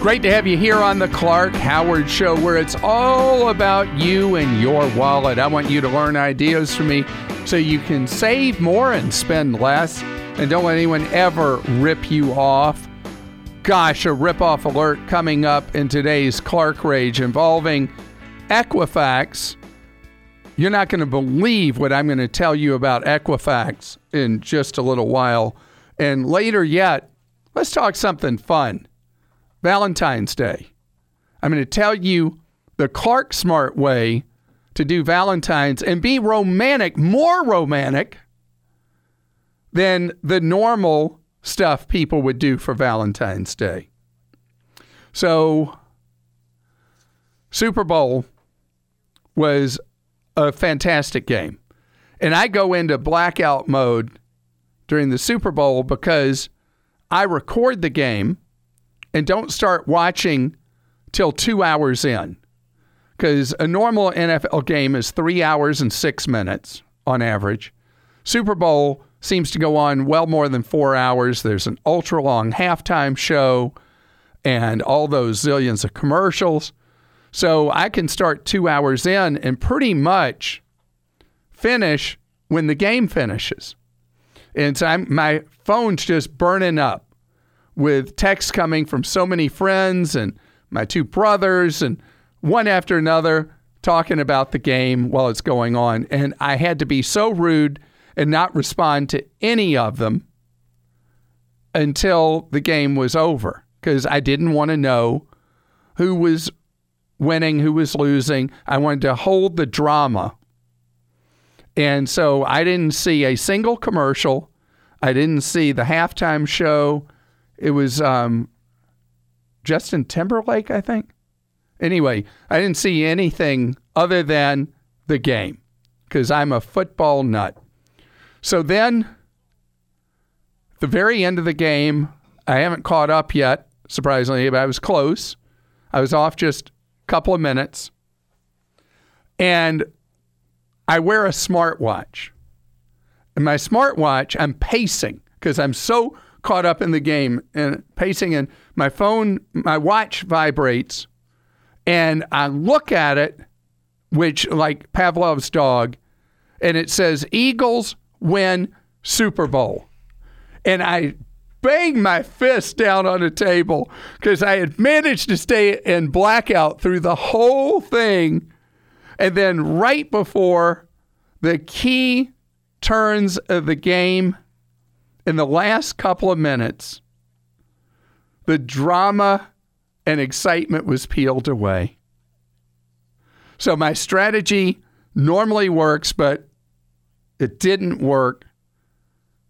Great to have you here on the Clark Howard Show, where it's all about you and your wallet. I want you to learn ideas from me so you can save more and spend less, and don't let anyone ever rip you off. Gosh, a rip-off alert coming up in today's Clark Rage involving Equifax. You're not going to believe what I'm going to tell you about Equifax in just a little while. And later yet, let's talk something fun. Valentine's Day. I'm going to tell you the Clark Smart way to do Valentine's and be romantic, more romantic than the normal stuff people would do for Valentine's Day. So, Super Bowl was a fantastic game. And I go into blackout mode during the Super Bowl because I record the game and don't start watching till two hours in. Because a normal NFL game is three hours and six minutes on average. Super Bowl seems to go on well more than four hours. There's an ultra long halftime show and all those zillions of commercials. So I can start two hours in and pretty much finish when the game finishes. And so I'm, my phone's just burning up with texts coming from so many friends and my two brothers and one after another talking about the game while it's going on. And I had to be so rude and not respond to any of them until the game was over because I didn't want to know who was winning, who was losing. I wanted to hold the drama. And so I didn't see a single commercial. I didn't see the halftime show. It was um, Justin Timberlake, I think. Anyway, I didn't see anything other than the game because I'm a football nut. So then, the very end of the game, I haven't caught up yet, surprisingly, but I was close. I was off just a couple of minutes. And I wear a smartwatch. And my smartwatch, I'm pacing because I'm so caught up in the game and pacing, and my phone, my watch vibrates, and I look at it, which like Pavlov's dog, and it says Eagles win Super Bowl. And I bang my fist down on the table because I had managed to stay in blackout through the whole thing. And then right before the key turns of the game, in the last couple of minutes, the drama and excitement was peeled away. So my strategy normally works, but it didn't work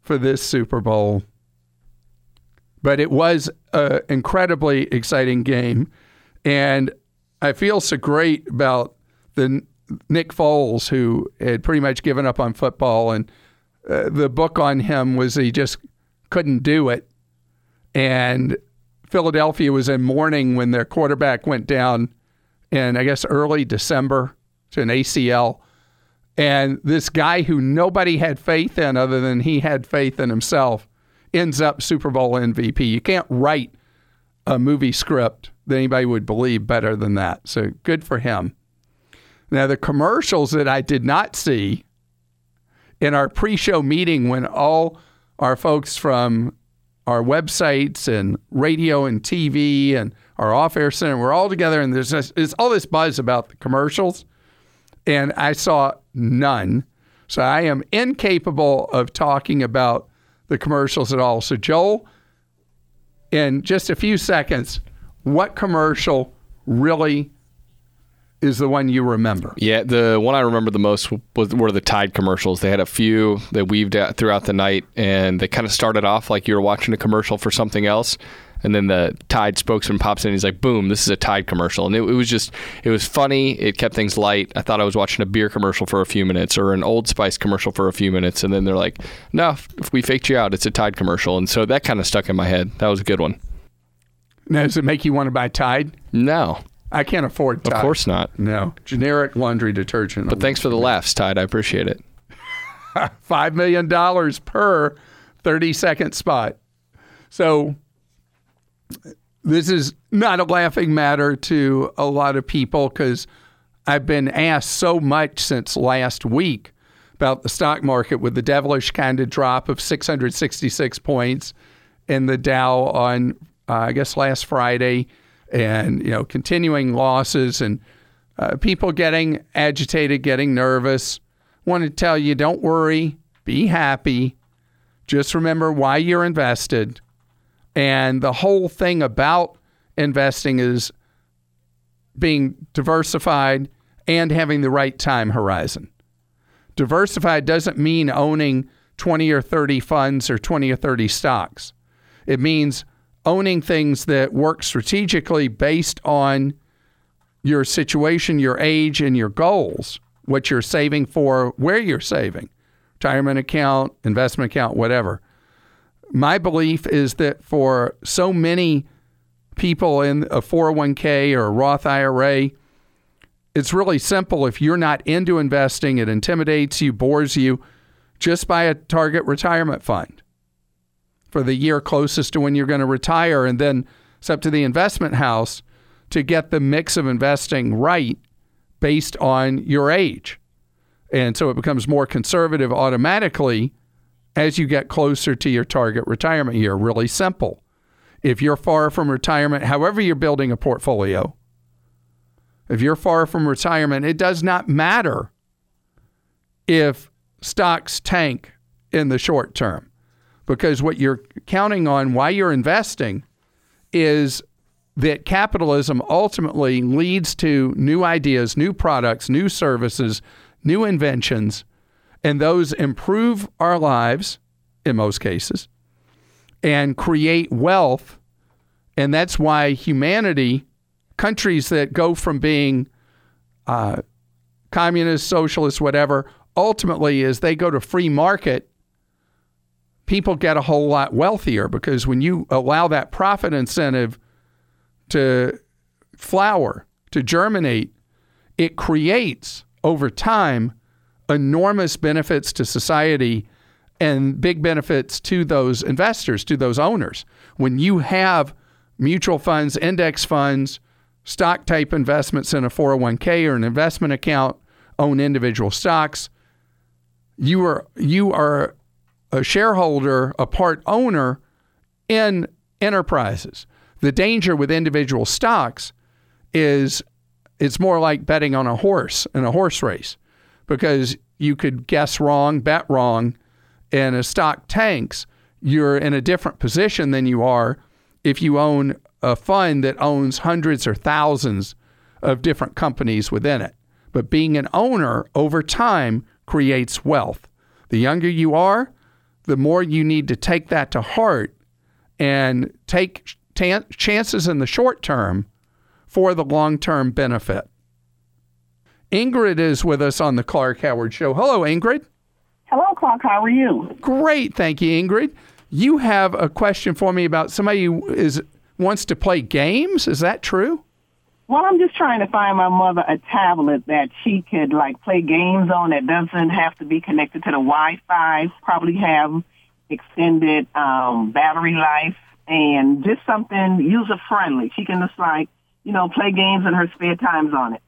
for this Super Bowl. But it was an incredibly exciting game. And I feel so great about the Nick Foles, who had pretty much given up on football and uh, the book on him was he just couldn't do it. And Philadelphia was in mourning when their quarterback went down in, I guess, early December to an ACL. And this guy who nobody had faith in other than he had faith in himself ends up Super Bowl MVP. You can't write a movie script that anybody would believe better than that. So good for him. Now, the commercials that I did not see in our pre-show meeting when all our folks from our websites and radio and TV and our off-air center we're all together and there's, this, there's all this buzz about the commercials and I saw none. So I am incapable of talking about the commercials at all. So Joel, in just a few seconds, what commercial really is the one you remember. Yeah, the one I remember the most was were the Tide commercials. They had a few that weaved out throughout the night, and they kind of started off like you were watching a commercial for something else, and then the Tide spokesman pops in. And he's like, "Boom! This is a Tide commercial," and it, it, was just it was funny. It kept things light. I thought I was watching a beer commercial for a few minutes or an Old Spice commercial for a few minutes, and then they're like, "No, if we faked you out, it's a Tide commercial," and so that kind of stuck in my head. That was a good one. Now, does it make you want to buy Tide? No. I can't afford Tide. Of course not. No. Generic laundry detergent. But thanks for the laughs, Tide. I appreciate it. $5 million per 30 second spot. So this is not a laughing matter to a lot of people because I've been asked so much since last week about the stock market with the devilish kind of drop of 666 points in the Dow on, uh, I guess, last Friday, and you know, continuing losses and uh, people getting agitated, getting nervous. Want to tell you, don't worry, be happy. Just remember why you're invested. And the whole thing about investing is being diversified and having the right time horizon. Diversified doesn't mean owning 20 or 30 funds or 20 or 30 stocks. It means owning things that work strategically based on your situation, your age, and your goals, what you're saving for, where you're saving, retirement account, investment account, whatever. My belief is that for so many people in a 401k or a Roth IRA, it's really simple. If you're not into investing, it intimidates you, bores you, just buy a target retirement fund for the year closest to when you're going to retire. And then it's up to the investment house to get the mix of investing right based on your age. And so it becomes more conservative automatically as you get closer to your target retirement year. Really simple. If you're far from retirement, however you're building a portfolio, if you're far from retirement, it does not matter if stocks tank in the short term because what you're counting on why you're investing is that capitalism ultimately leads to new ideas, new products, new services, new inventions, and those improve our lives in most cases and create wealth. And that's why humanity countries that go from being uh, communist, socialist, whatever, ultimately, as they go to free market, people get a whole lot wealthier because when you allow that profit incentive to flower, to germinate, it creates over time enormous benefits to society and big benefits to those investors, to those owners. When you have mutual funds, index funds, stock type investments in a 401k or an investment account own individual stocks you are you are a shareholder a part owner in enterprises the danger with individual stocks is it's more like betting on a horse in a horse race because you could guess wrong bet wrong and a stock tanks you're in a different position than you are if you own a fund that owns hundreds or thousands of different companies within it. But being an owner over time creates wealth. The younger you are, the more you need to take that to heart and take t- chances in the short term for the long term benefit. Ingrid is with us on the Clark Howard Show. Hello, Ingrid. Hello, Clark. How are you? Great. Thank you, Ingrid. You have a question for me about somebody who is wants to play games. Is that true? Well, I'm just trying to find my mother a tablet that she could like play games on that doesn't have to be connected to the Wi-Fi. Probably have extended um, battery life and just something user friendly. She can just like you know play games in her spare times on it.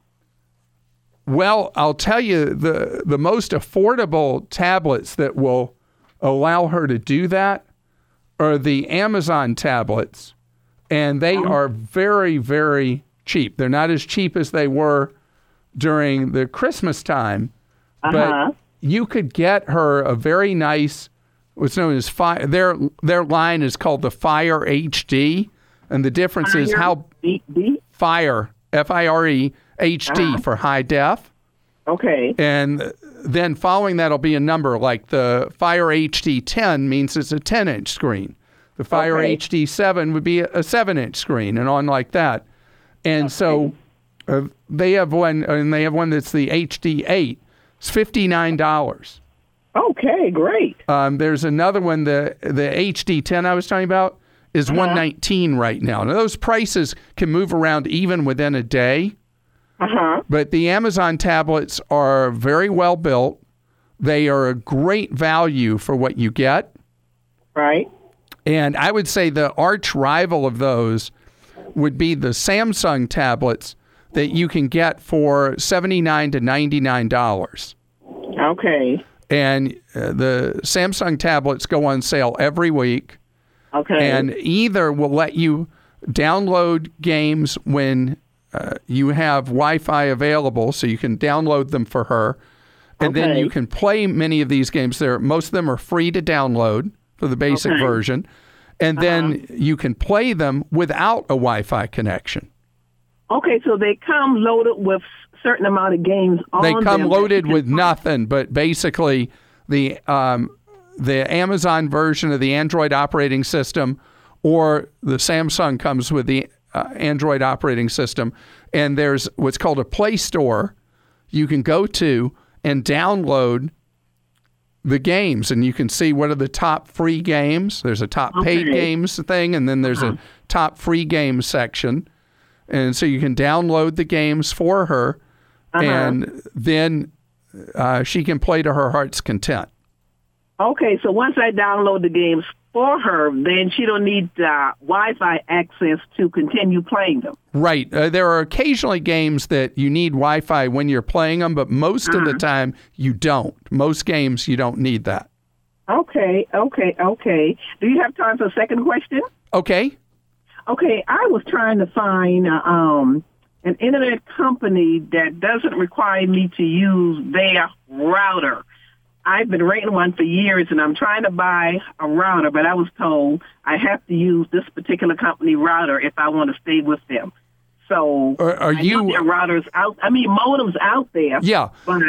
Well, I'll tell you the the most affordable tablets that will allow her to do that are the Amazon tablets and they uh-huh. are very, very cheap. They're not as cheap as they were during the Christmas time, uh-huh. but you could get her a very nice, what's known as Fire. Their their line is called the Fire HD, and the difference Fire is how D- D? Fire F I R E H D uh-huh. for high def. Okay. And then following that'll be a number like the Fire HD 10 means it's a 10 inch screen. The Fire okay. HD7 would be a, seven inch screen and on like that. And okay. so uh, they have one, and they have one that's the HD8. It's $59. Okay, great. Um, there's another one, the, the HD10 I was talking about is uh-huh. 119 right now. Now, those prices can move around even within a day. Uh-huh. But the Amazon tablets are very well built. They are a great value for what you get. Right. And I would say the arch rival of those would be the Samsung tablets that you can get for 79 to $99. Okay. And uh, the Samsung tablets go on sale every week. Okay. And either will let you download games when uh, you have Wi Fi available, so you can download them for her. And then you can play many of these games. There, most of them are free to download for the basic Okay. Version. And then you can play them without a Wi Fi connection. okay, so they come loaded with certain amount of games on they come that loaded with nothing but basically the um, the Amazon version of the Android operating system or the Samsung comes with the uh, Android operating system. And there's what's called a Play Store you can go to and download the games and you can see what are the top free games. There's a top paid games thing and then there's a top free games section. And so you can download the games for her and then uh, she can play to her heart's content. Okay, so once I download the games for her, then she don't need uh, Wi-Fi access to continue playing them. Right. Uh, there are occasionally games that you need Wi Fi when you're playing them, but most of the time you don't. Most games you don't need that. Okay, okay, okay. Do you have time for a second question? Okay. Okay, I was trying to find uh, um, an internet company that doesn't require me to use their router. I've been renting one for years, and I'm trying to buy a router, but I was told I have to use this particular company router if I want to stay with them. So Are, are you. routers out. I mean, modems out there. Yeah. But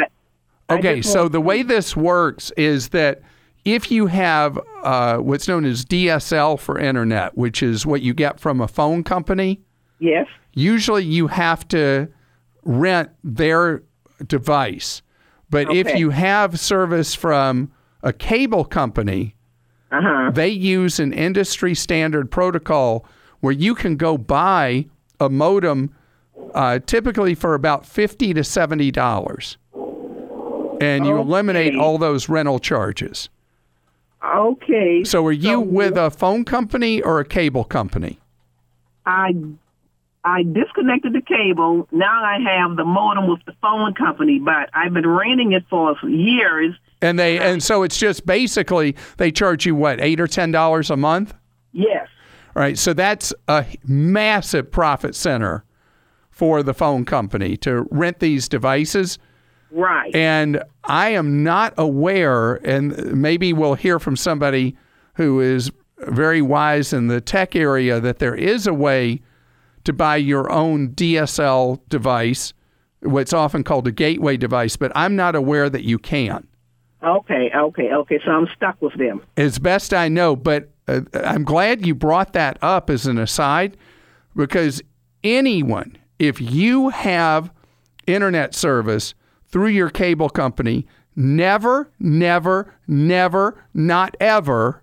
Okay, so the way this works is that if you have uh, what's known as DSL for internet, which is what you get from a phone company, yes, usually you have to rent their device. But if you have service from a cable company, uh huh. they use an industry standard protocol where you can go buy a modem uh, typically for about fifty to seventy dollars, and you eliminate all those rental charges. Okay. So, are you with a phone company or a cable company? I I disconnected the cable. Now I have the modem with the phone company, but I've been renting it for years. And they and so it's just basically they charge you what eight or ten dollars a month. Yes. All right, so that's a massive profit center for the phone company to rent these devices. Right. And I am not aware, and maybe we'll hear from somebody who is very wise in the tech area, that there is a way to buy your own DSL device, what's often called a gateway device, but I'm not aware that you can. okay, okay, okay. So I'm stuck with them. as best I know. But uh, I'm glad you brought that up as an aside because anyone, if you have internet service through your cable company, never, never, never, not ever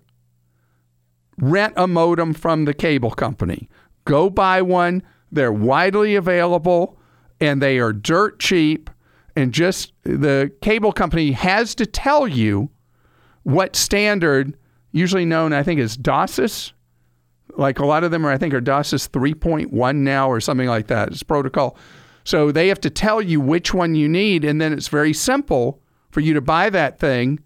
rent a modem from the cable company. Go buy one. They're widely available and they are dirt cheap. And just the cable company has to tell you what standard, usually known, I think, as DOCSIS. Like a lot of them are, I think, are DOCSIS 3.1 now or something like that. It's protocol. So they have to tell you which one you need, and then it's very simple for you to buy that thing,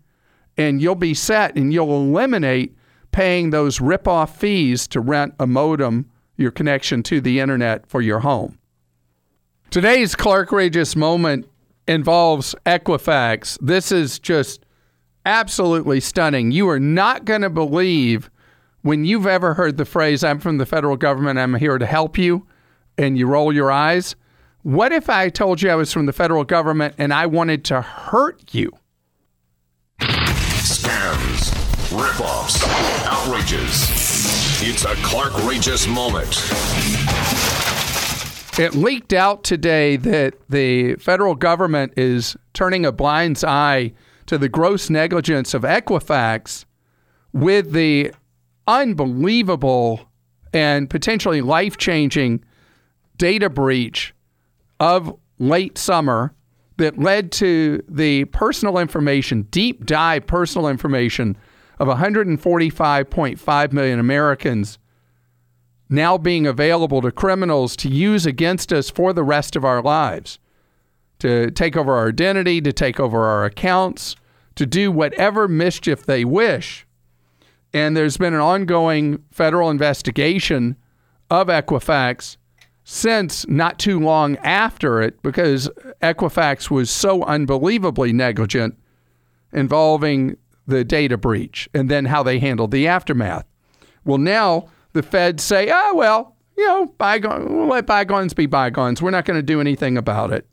and you'll be set, and you'll eliminate paying those rip-off fees to rent a modem, your connection to the internet for your home. Today's Clarkrageous moment involves Equifax. This is just absolutely stunning. You are not going to believe when you've ever heard the phrase, I'm from the federal government, I'm here to help you, and you roll your eyes. What if I told you I was from the federal government and I wanted to hurt you? Scams, ripoffs, outrages. It's a Clark Rageous moment. It leaked out today that the federal government is turning a blind eye to the gross negligence of Equifax with the unbelievable and potentially life changing data breach of late summer that led to the personal information, deep dive personal information of 145.5 million Americans now being available to criminals to use against us for the rest of our lives, to take over our identity, to take over our accounts, to do whatever mischief they wish. And there's been an ongoing federal investigation of Equifax since not too long after it because Equifax was so unbelievably negligent involving the data breach and then how they handled the aftermath. Well, now the feds say, oh, well, you know, we'll let bygones be bygones. We're not going to do anything about it.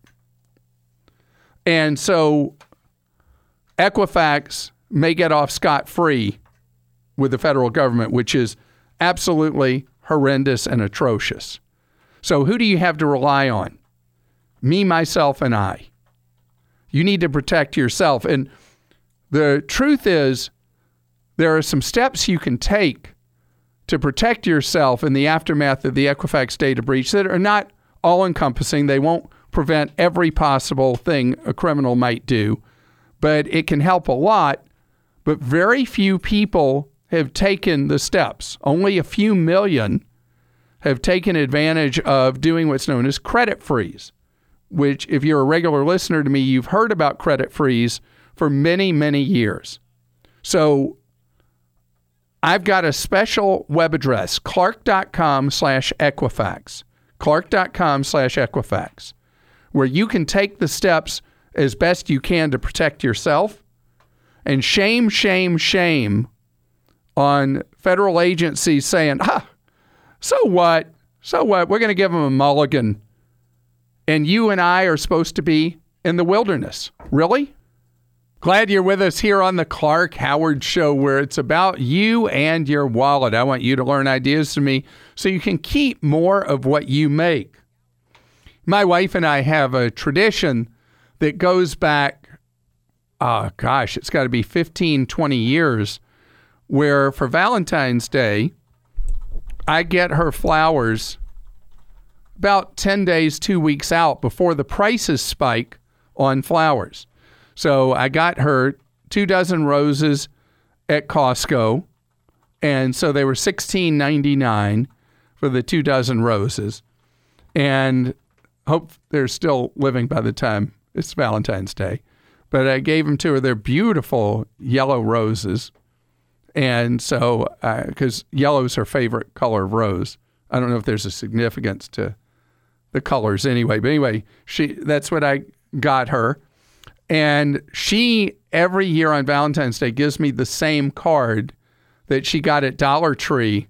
And so Equifax may get off scot free with the federal government, which is absolutely horrendous and atrocious. So, who do you have to rely on? Me, myself, and I. You need to protect yourself. And the truth is, there are some steps you can take to protect yourself in the aftermath of the Equifax data breach that are not all encompassing. They won't prevent every possible thing a criminal might do, but it can help a lot. But very few people have taken the steps. Only a few million have taken advantage of doing what's known as credit freeze, which, if you're a regular listener to me, you've heard about credit freeze for many, many years. So I've got a special web address, clark.com slash Equifax, clark.com slash Equifax, where you can take the steps as best you can to protect yourself. And shame, shame, shame on federal agencies saying, ah, so what? So what? We're going to give them a mulligan. And you and I are supposed to be in the wilderness. Really? Glad you're with us here on the Clark Howard Show, where it's about you and your wallet. I want you to learn ideas from me so you can keep more of what you make. My wife and I have a tradition that goes back, oh gosh, it's got to be 15, 20 years, where for Valentine's Day, I get her flowers about 10 days, two weeks out before the prices spike on flowers. So I got her two dozen roses at Costco, and so they were sixteen ninety nine for the two dozen roses, and hope they're still living by the time it's Valentine's Day. But I gave them to her. They're beautiful yellow roses, and so because uh, yellow is her favorite color of rose. I don't know if there's a significance to the colors anyway, but anyway, she that's what I got her and she, every year on Valentine's Day, gives me the same card that she got at Dollar Tree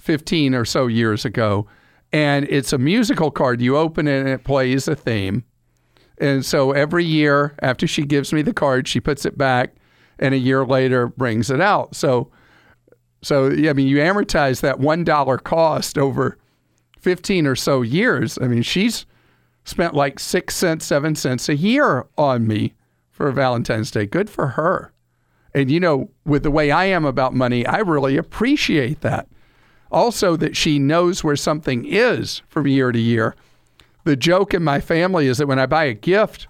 15 or so years ago. And it's a musical card. You open it and it plays a theme. And so every year after she gives me the card, she puts it back and a year later brings it out. So, so yeah, I mean, you amortize that $1 cost over 15 or so years. I mean, she's spent like six cents, seven cents a year on me for Valentine's Day. Good for her. And you know, with the way I am about money, I really appreciate that. Also, that she knows where something is from year to year. The joke in my family is that when I buy a gift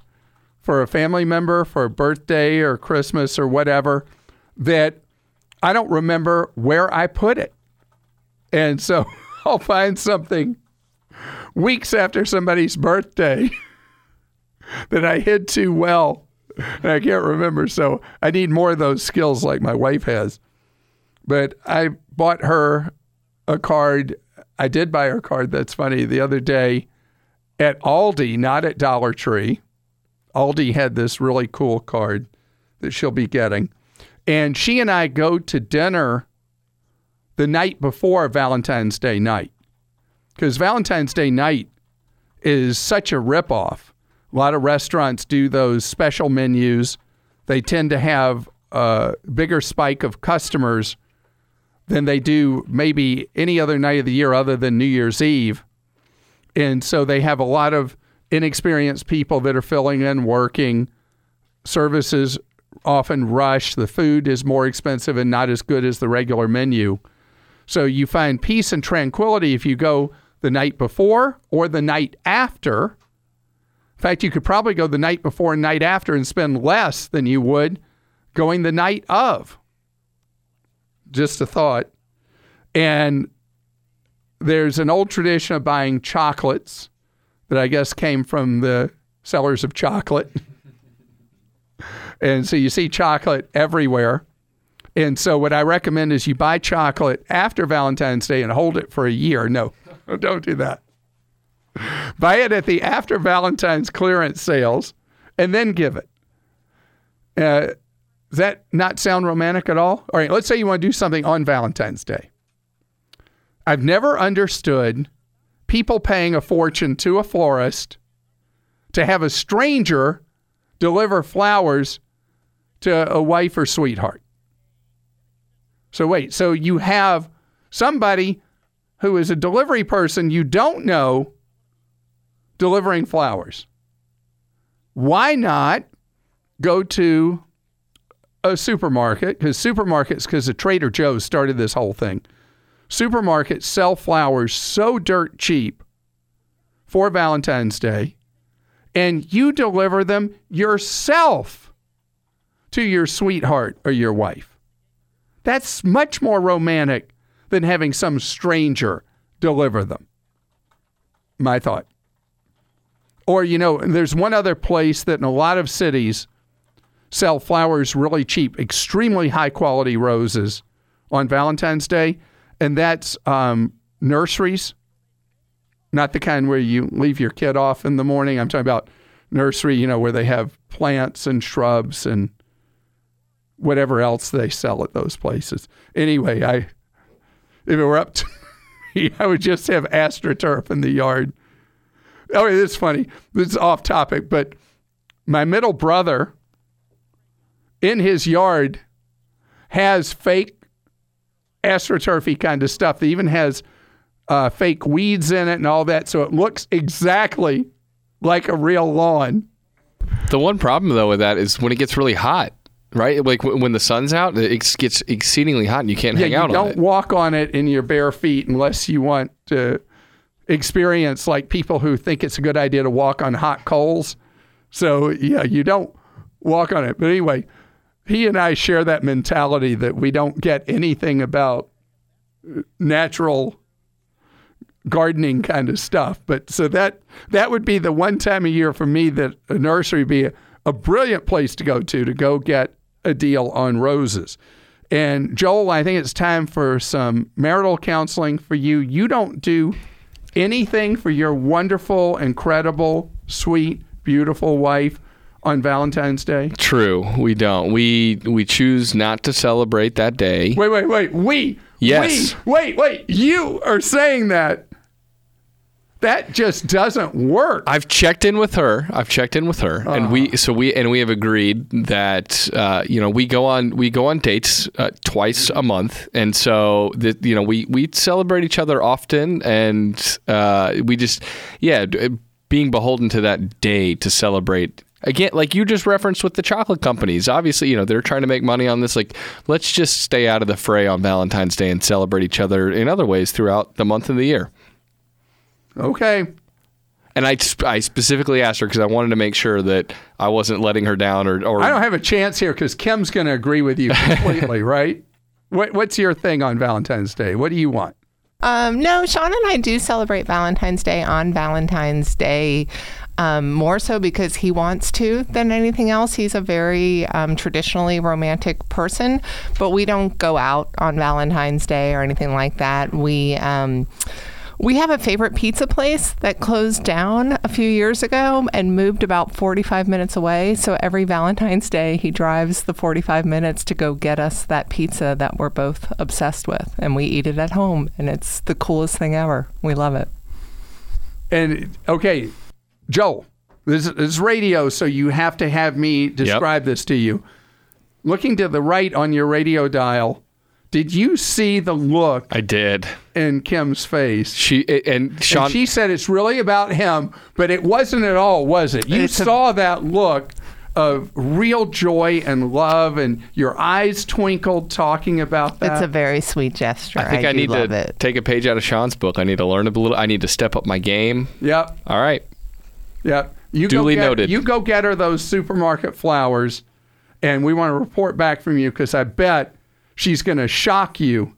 for a family member for a birthday or Christmas or whatever, that I don't remember where I put it. And so I'll find something weeks after somebody's birthday that I hid too well. And I can't remember. So I need more of those skills like my wife has. But I bought her a card. I did buy her a card. That's funny. The other day at Aldi, not at Dollar Tree. Aldi had this really cool card that she'll be getting. And she and I go to dinner the night before Valentine's Day night because Valentine's Day night is such a ripoff. A lot of restaurants do those special menus. They tend to have a bigger spike of customers than they do maybe any other night of the year other than New Year's Eve. And so they have a lot of inexperienced people that are filling in, working. Services often rush. The food is more expensive and not as good as the regular menu. So you find peace and tranquility if you go the night before or the night after. In fact, you could probably go the night before and night after and spend less than you would going the night of. Just a thought. And there's an old tradition of buying chocolates that I guess came from the sellers of chocolate. and so you see chocolate everywhere. And so what I recommend is you buy chocolate after Valentine's Day and hold it for a year. No, don't do that. Buy it at the after Valentine's clearance sales and then give it. Uh, does that not sound romantic at all? All right, let's say you want to do something on Valentine's Day. I've never understood people paying a fortune to a florist to have a stranger deliver flowers to a wife or sweetheart. So, wait, so you have somebody who is a delivery person you don't know delivering flowers. Why not go to a supermarket? Because supermarkets, because the Trader Joe's started this whole thing. Supermarkets sell flowers so dirt cheap for Valentine's Day, and you deliver them yourself to your sweetheart or your wife. That's much more romantic than having some stranger deliver them. My thought. Or, you know, there's one other place that in a lot of cities sell flowers really cheap, extremely high quality roses on Valentine's Day, and that's um, nurseries. Not the kind where you leave your kid off in the morning. I'm talking about nursery, you know, where they have plants and shrubs and whatever else they sell at those places. Anyway, I if it were up to me, I would just have astroturf in the yard. Oh, it's funny. This is off topic, but my middle brother in his yard has fake astroturfy kind of stuff that even has uh, fake weeds in it and all that, so it looks exactly like a real lawn. The one problem though with that is when it gets really hot, right? Like w- when the sun's out, it gets exceedingly hot and you can't hang yeah, out you on don't walk on it in your bare feet unless you want to experience like people who think it's a good idea to walk on hot coals. So yeah, you don't walk on it. But anyway, he and I share that mentality that we don't get anything about uh, natural gardening kind of stuff. But so that that would be the one time a year for me that a nursery would be a, a brilliant place to go to to go get a deal on roses. And Joel, I think it's time for some marital counseling for you. You don't do anything for your wonderful, incredible, sweet, beautiful wife on Valentine's Day. True, we don't. We we choose not to celebrate that day. Wait, wait, wait. We. Yes. We, wait, wait. You are saying that. That just doesn't work. I've checked in with her. I've checked in with her, and we so we and we have agreed that uh, you know we go on we go on dates uh, twice a month, and so that you know we we celebrate each other often, and uh, we just yeah being beholden to that day to celebrate. Again, like you just referenced with the chocolate companies, obviously, you know, they're trying to make money on this. Like, let's just stay out of the fray on Valentine's Day and celebrate each other in other ways throughout the month of the year. Okay. And I, I specifically asked her because I wanted to make sure that I wasn't letting her down or, or I don't have a chance here because Kim's going to agree with you completely, right? What, what's your thing on Valentine's Day? What do you want? Um, no, Sean and I do celebrate Valentine's Day on Valentine's Day. Um, more so because he wants to than anything else. He's a very um, traditionally romantic person, but we don't go out on Valentine's Day or anything like that. We um, we have a favorite pizza place that closed down a few years ago and moved about 45 minutes away. So every Valentine's Day, he drives the 45 minutes to go get us that pizza that we're both obsessed with. And we eat it at home. And it's the coolest thing ever. We love it. And okay, Joel, this, this is radio, so you have to have me describe this to you. Looking to the right on your radio dial, did you see the look I did. in Kim's face? She and Sean. and she said it's really about him, but it wasn't at all, was it? You It's a- saw that look of real joy and love, and your eyes twinkled talking about that. It's a very sweet gesture. I think I, do need to it. take a page out of Sean's book. I need to learn a little. I need to step up my game. yep, All right. yep. You Duly go get, noted. You go get her those supermarket flowers, and we want to report back from you because I bet she's going to shock you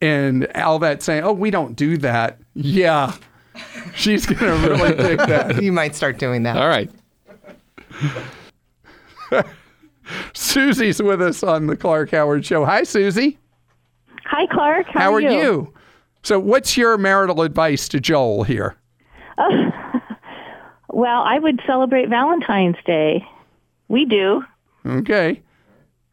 and all that saying, "Oh, we don't do that." Yeah, she's gonna really dig that. You might start doing that. All right. Susie's with us on the Clark Howard Show. Hi, Susie. Hi, Clark. How, How are you? So, what's your marital advice to Joel here? Well, I would celebrate Valentine's Day. We do. Okay.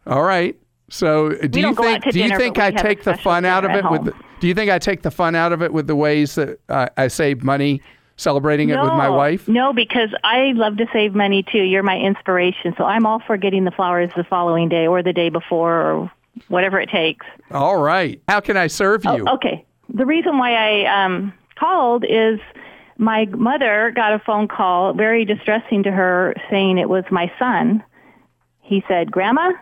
All right. So, do you think do you think I take the fun out of it with the, Do you think I take the fun out of it with the ways that uh, I save money celebrating it with my wife? No, because I love to save money too. You're my inspiration, so I'm all for getting the flowers the following day or the day before or whatever it takes. All right. How can I serve you? Oh, okay. The reason why I um, called is my mother got a phone call, very distressing to her, saying it was my son. He said, "Grandma,"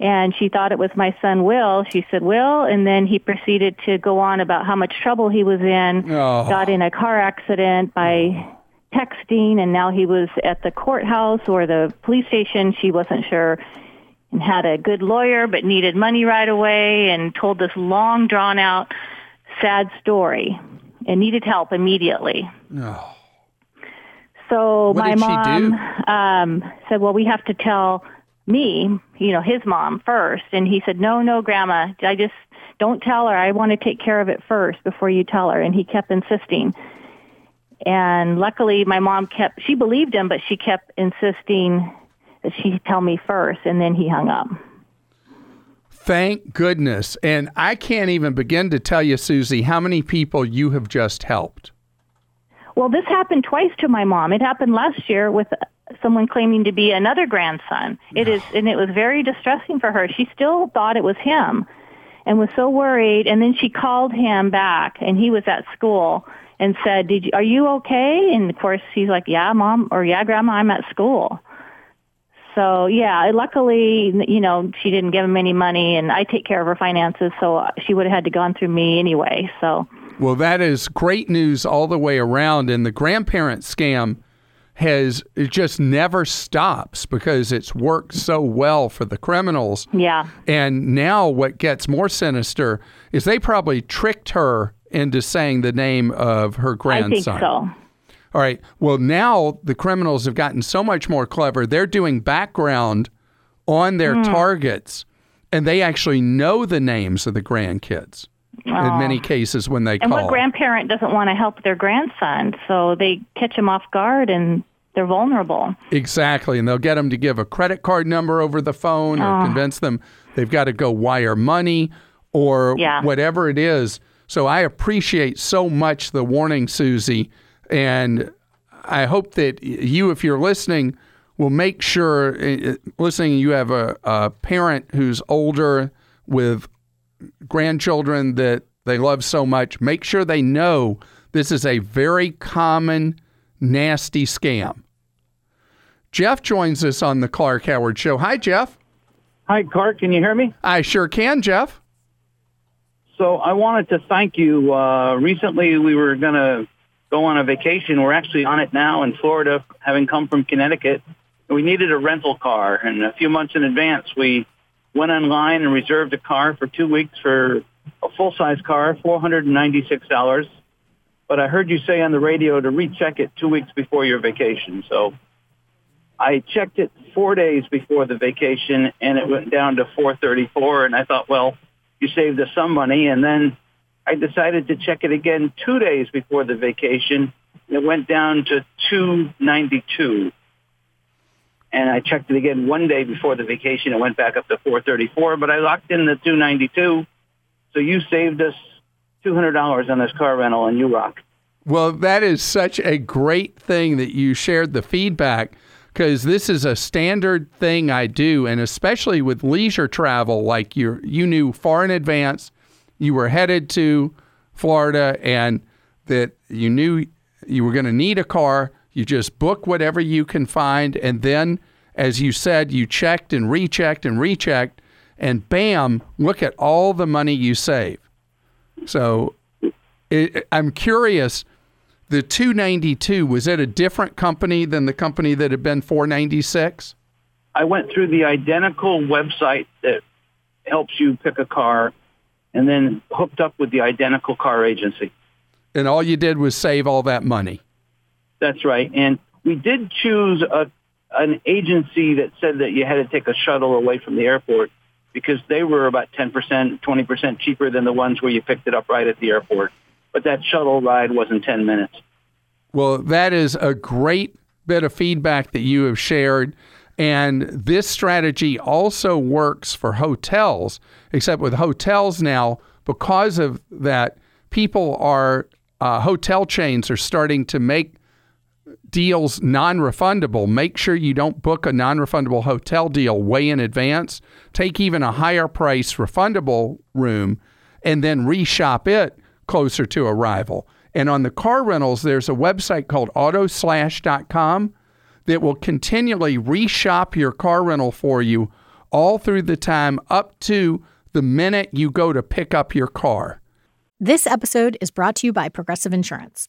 and she thought it was my son Will. She said, "Will," and then he proceeded to go on about how much trouble he was in. Oh. Got in a car accident by texting, and now he was at the courthouse or the police station. She wasn't sure and had a good lawyer but needed money right away and told this long drawn out sad story and needed help immediately. So What my mom um said, "Well, we have to tell me, you know, his mom first. And he said, "No, no, grandma. I just don't tell her. I want to take care of it first before you tell her." And he kept insisting. And luckily my mom kept she believed him, but she kept insisting that she tell me first and then he hung up. Thank goodness. And I can't even begin to tell you, Susie, how many people you have just helped. Well, this happened twice to my mom. It happened last year with someone claiming to be another grandson. It is, and it was very distressing for her. She still thought it was him, and was so worried. And then she called him back, and he was at school, and said, "Did you, are you okay?" And of course, he's like, "Yeah, mom," or "Yeah, grandma, I'm at school." So yeah, luckily, you know, she didn't give him any money, and I take care of her finances, so she would have had to gone through me anyway. So Well, that is great news all the way around. And the grandparent scam has it just never stops because it's worked so well for the criminals. yeah, And now what gets more sinister is they probably tricked her into saying the name of her I grandson. think so. All right. Well, now the criminals have gotten so much more clever. They're doing background on their Hmm. targets, and they actually know the names of the grandkids in many cases when they And call. And what grandparent doesn't want to help their grandson? So they catch him off guard and they're vulnerable. Exactly. And they'll get them to give a credit card number over the phone or convince them they've got to go wire money or Yeah. whatever it is. So I appreciate so much the warning, Susie. And I hope that you, if you're listening, will make sure, uh, listening, you have a, a parent who's older with grandchildren that they love so much, make sure they know this is a very common, nasty scam. Jeff joins us on the Clark Howard Show. Hi, Jeff. Hi, Clark. Can you hear me? I sure can, Jeff. So I wanted to thank you. Uh, recently, we were going to go on a vacation. We're actually on it now in Florida, having come from Connecticut. We needed a rental car, and a few months in advance, we went online and reserved a car for two weeks for a full-size car, four hundred and ninety-six dollars. But I heard you say on the radio to recheck it two weeks before your vacation, so I checked it four days before the vacation, and it went down to four thirty-four. And I thought, well, you saved us some money. And then I decided to check it again two days before the vacation. It went down to 292. And I checked it again one day before the vacation. It went back up to 434, but I locked in the 292. So you saved us $200 on this car rental and you rock. Well, that is such a great thing that you shared the feedback because this is a standard thing I do, and especially with leisure travel, like you you knew far in advance you were headed to Florida and that you knew you were going to need a car. You just book whatever you can find, and then, as you said, you checked and rechecked and rechecked, and bam, look at all the money you save. So it, I'm curious. The 292 was it a different company than the company that had been 496? I went through the identical website that helps you pick a car, and then hooked up with the identical car agency. And all you did was save all that money. That's right. And we did choose a, an agency that said that you had to take a shuttle away from the airport because they were about 10%, 20% cheaper than the ones where you picked it up right at the airport. But that shuttle ride wasn't 10 minutes. Well, that is a great bit of feedback that you have shared. And this strategy also works for hotels, except with hotels now, because of that, people are, uh, hotel chains are starting to make deals non refundable. Make sure you don't book a non refundable hotel deal way in advance. Take even a higher price refundable room and then reshop it closer to arrival. And on the car rentals, there's a website called autoslash.com that will continually reshop your car rental for you all through the time up to the minute you go to pick up your car. This episode is brought to you by Progressive Insurance.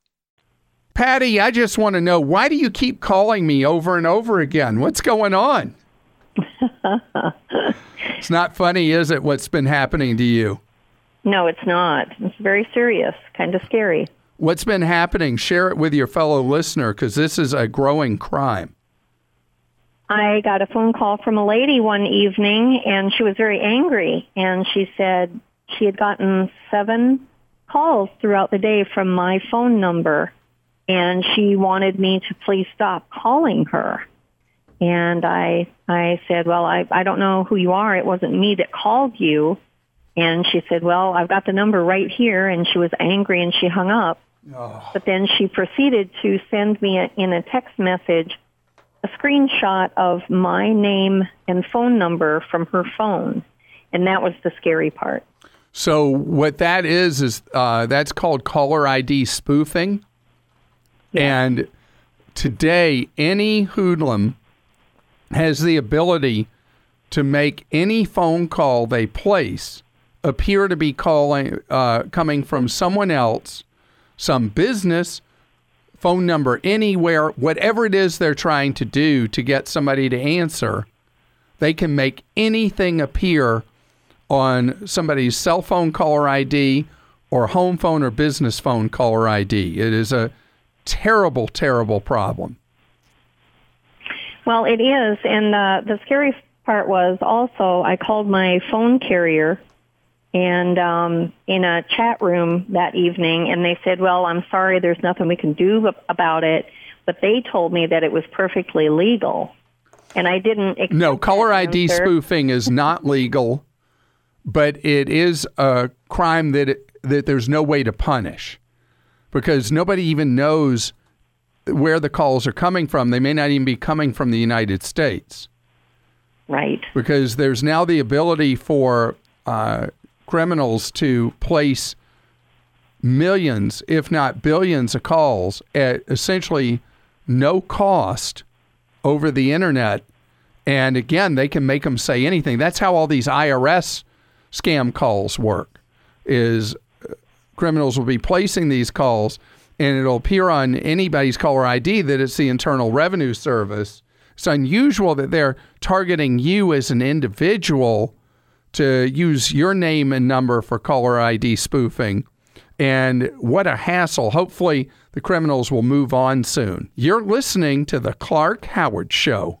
Patty, I just want to know why do you keep calling me over and over again? What's going on? it's not funny, is it, what's been happening to you? No, it's not. It's very serious, kind of scary. What's been happening? Share it with your fellow listener because this is a growing crime. I got a phone call from a lady one evening, and she was very angry. And she said she had gotten seven calls throughout the day from my phone number, and she wanted me to please stop calling her. And I, I said, well, I, I don't know who you are. It wasn't me that called you. And she said, well, I've got the number right here. And she was angry and she hung up. Oh. But then she proceeded to send me a, in a text message a screenshot of my name and phone number from her phone. And that was the scary part. So what that is is uh, that's called caller ID spoofing. And today, any hoodlum has the ability to make any phone call they place appear to be calling uh, coming from someone else some business phone number anywhere, whatever it is they're trying to do to get somebody to answer, they can make anything appear on somebody's cell phone caller ID or home phone or business phone caller ID. It is a terrible, terrible problem. Well, it is. And uh, the scary part was also I called my phone carrier and um, in a chat room that evening, and they said, "Well, I'm sorry, there's nothing we can do about it," but they told me that it was perfectly legal, and I didn't. No, caller ID spoofing is not legal, but it is a crime that it, that there's no way to punish because nobody even knows where the calls are coming from. They may not even be coming from the United States. Right. Because there's now the ability for uh, criminals to place millions, if not billions, of calls at essentially no cost over the internet. And again, they can make them say anything. That's how all these IRS scam calls work. Is criminals will be placing these calls and it'll appear on anybody's caller ID that it's the Internal Revenue Service. It's unusual that they're targeting you as an individual to use your name and number for caller ID spoofing. And what a hassle. Hopefully, the criminals will move on soon. You're listening to The Clark Howard Show.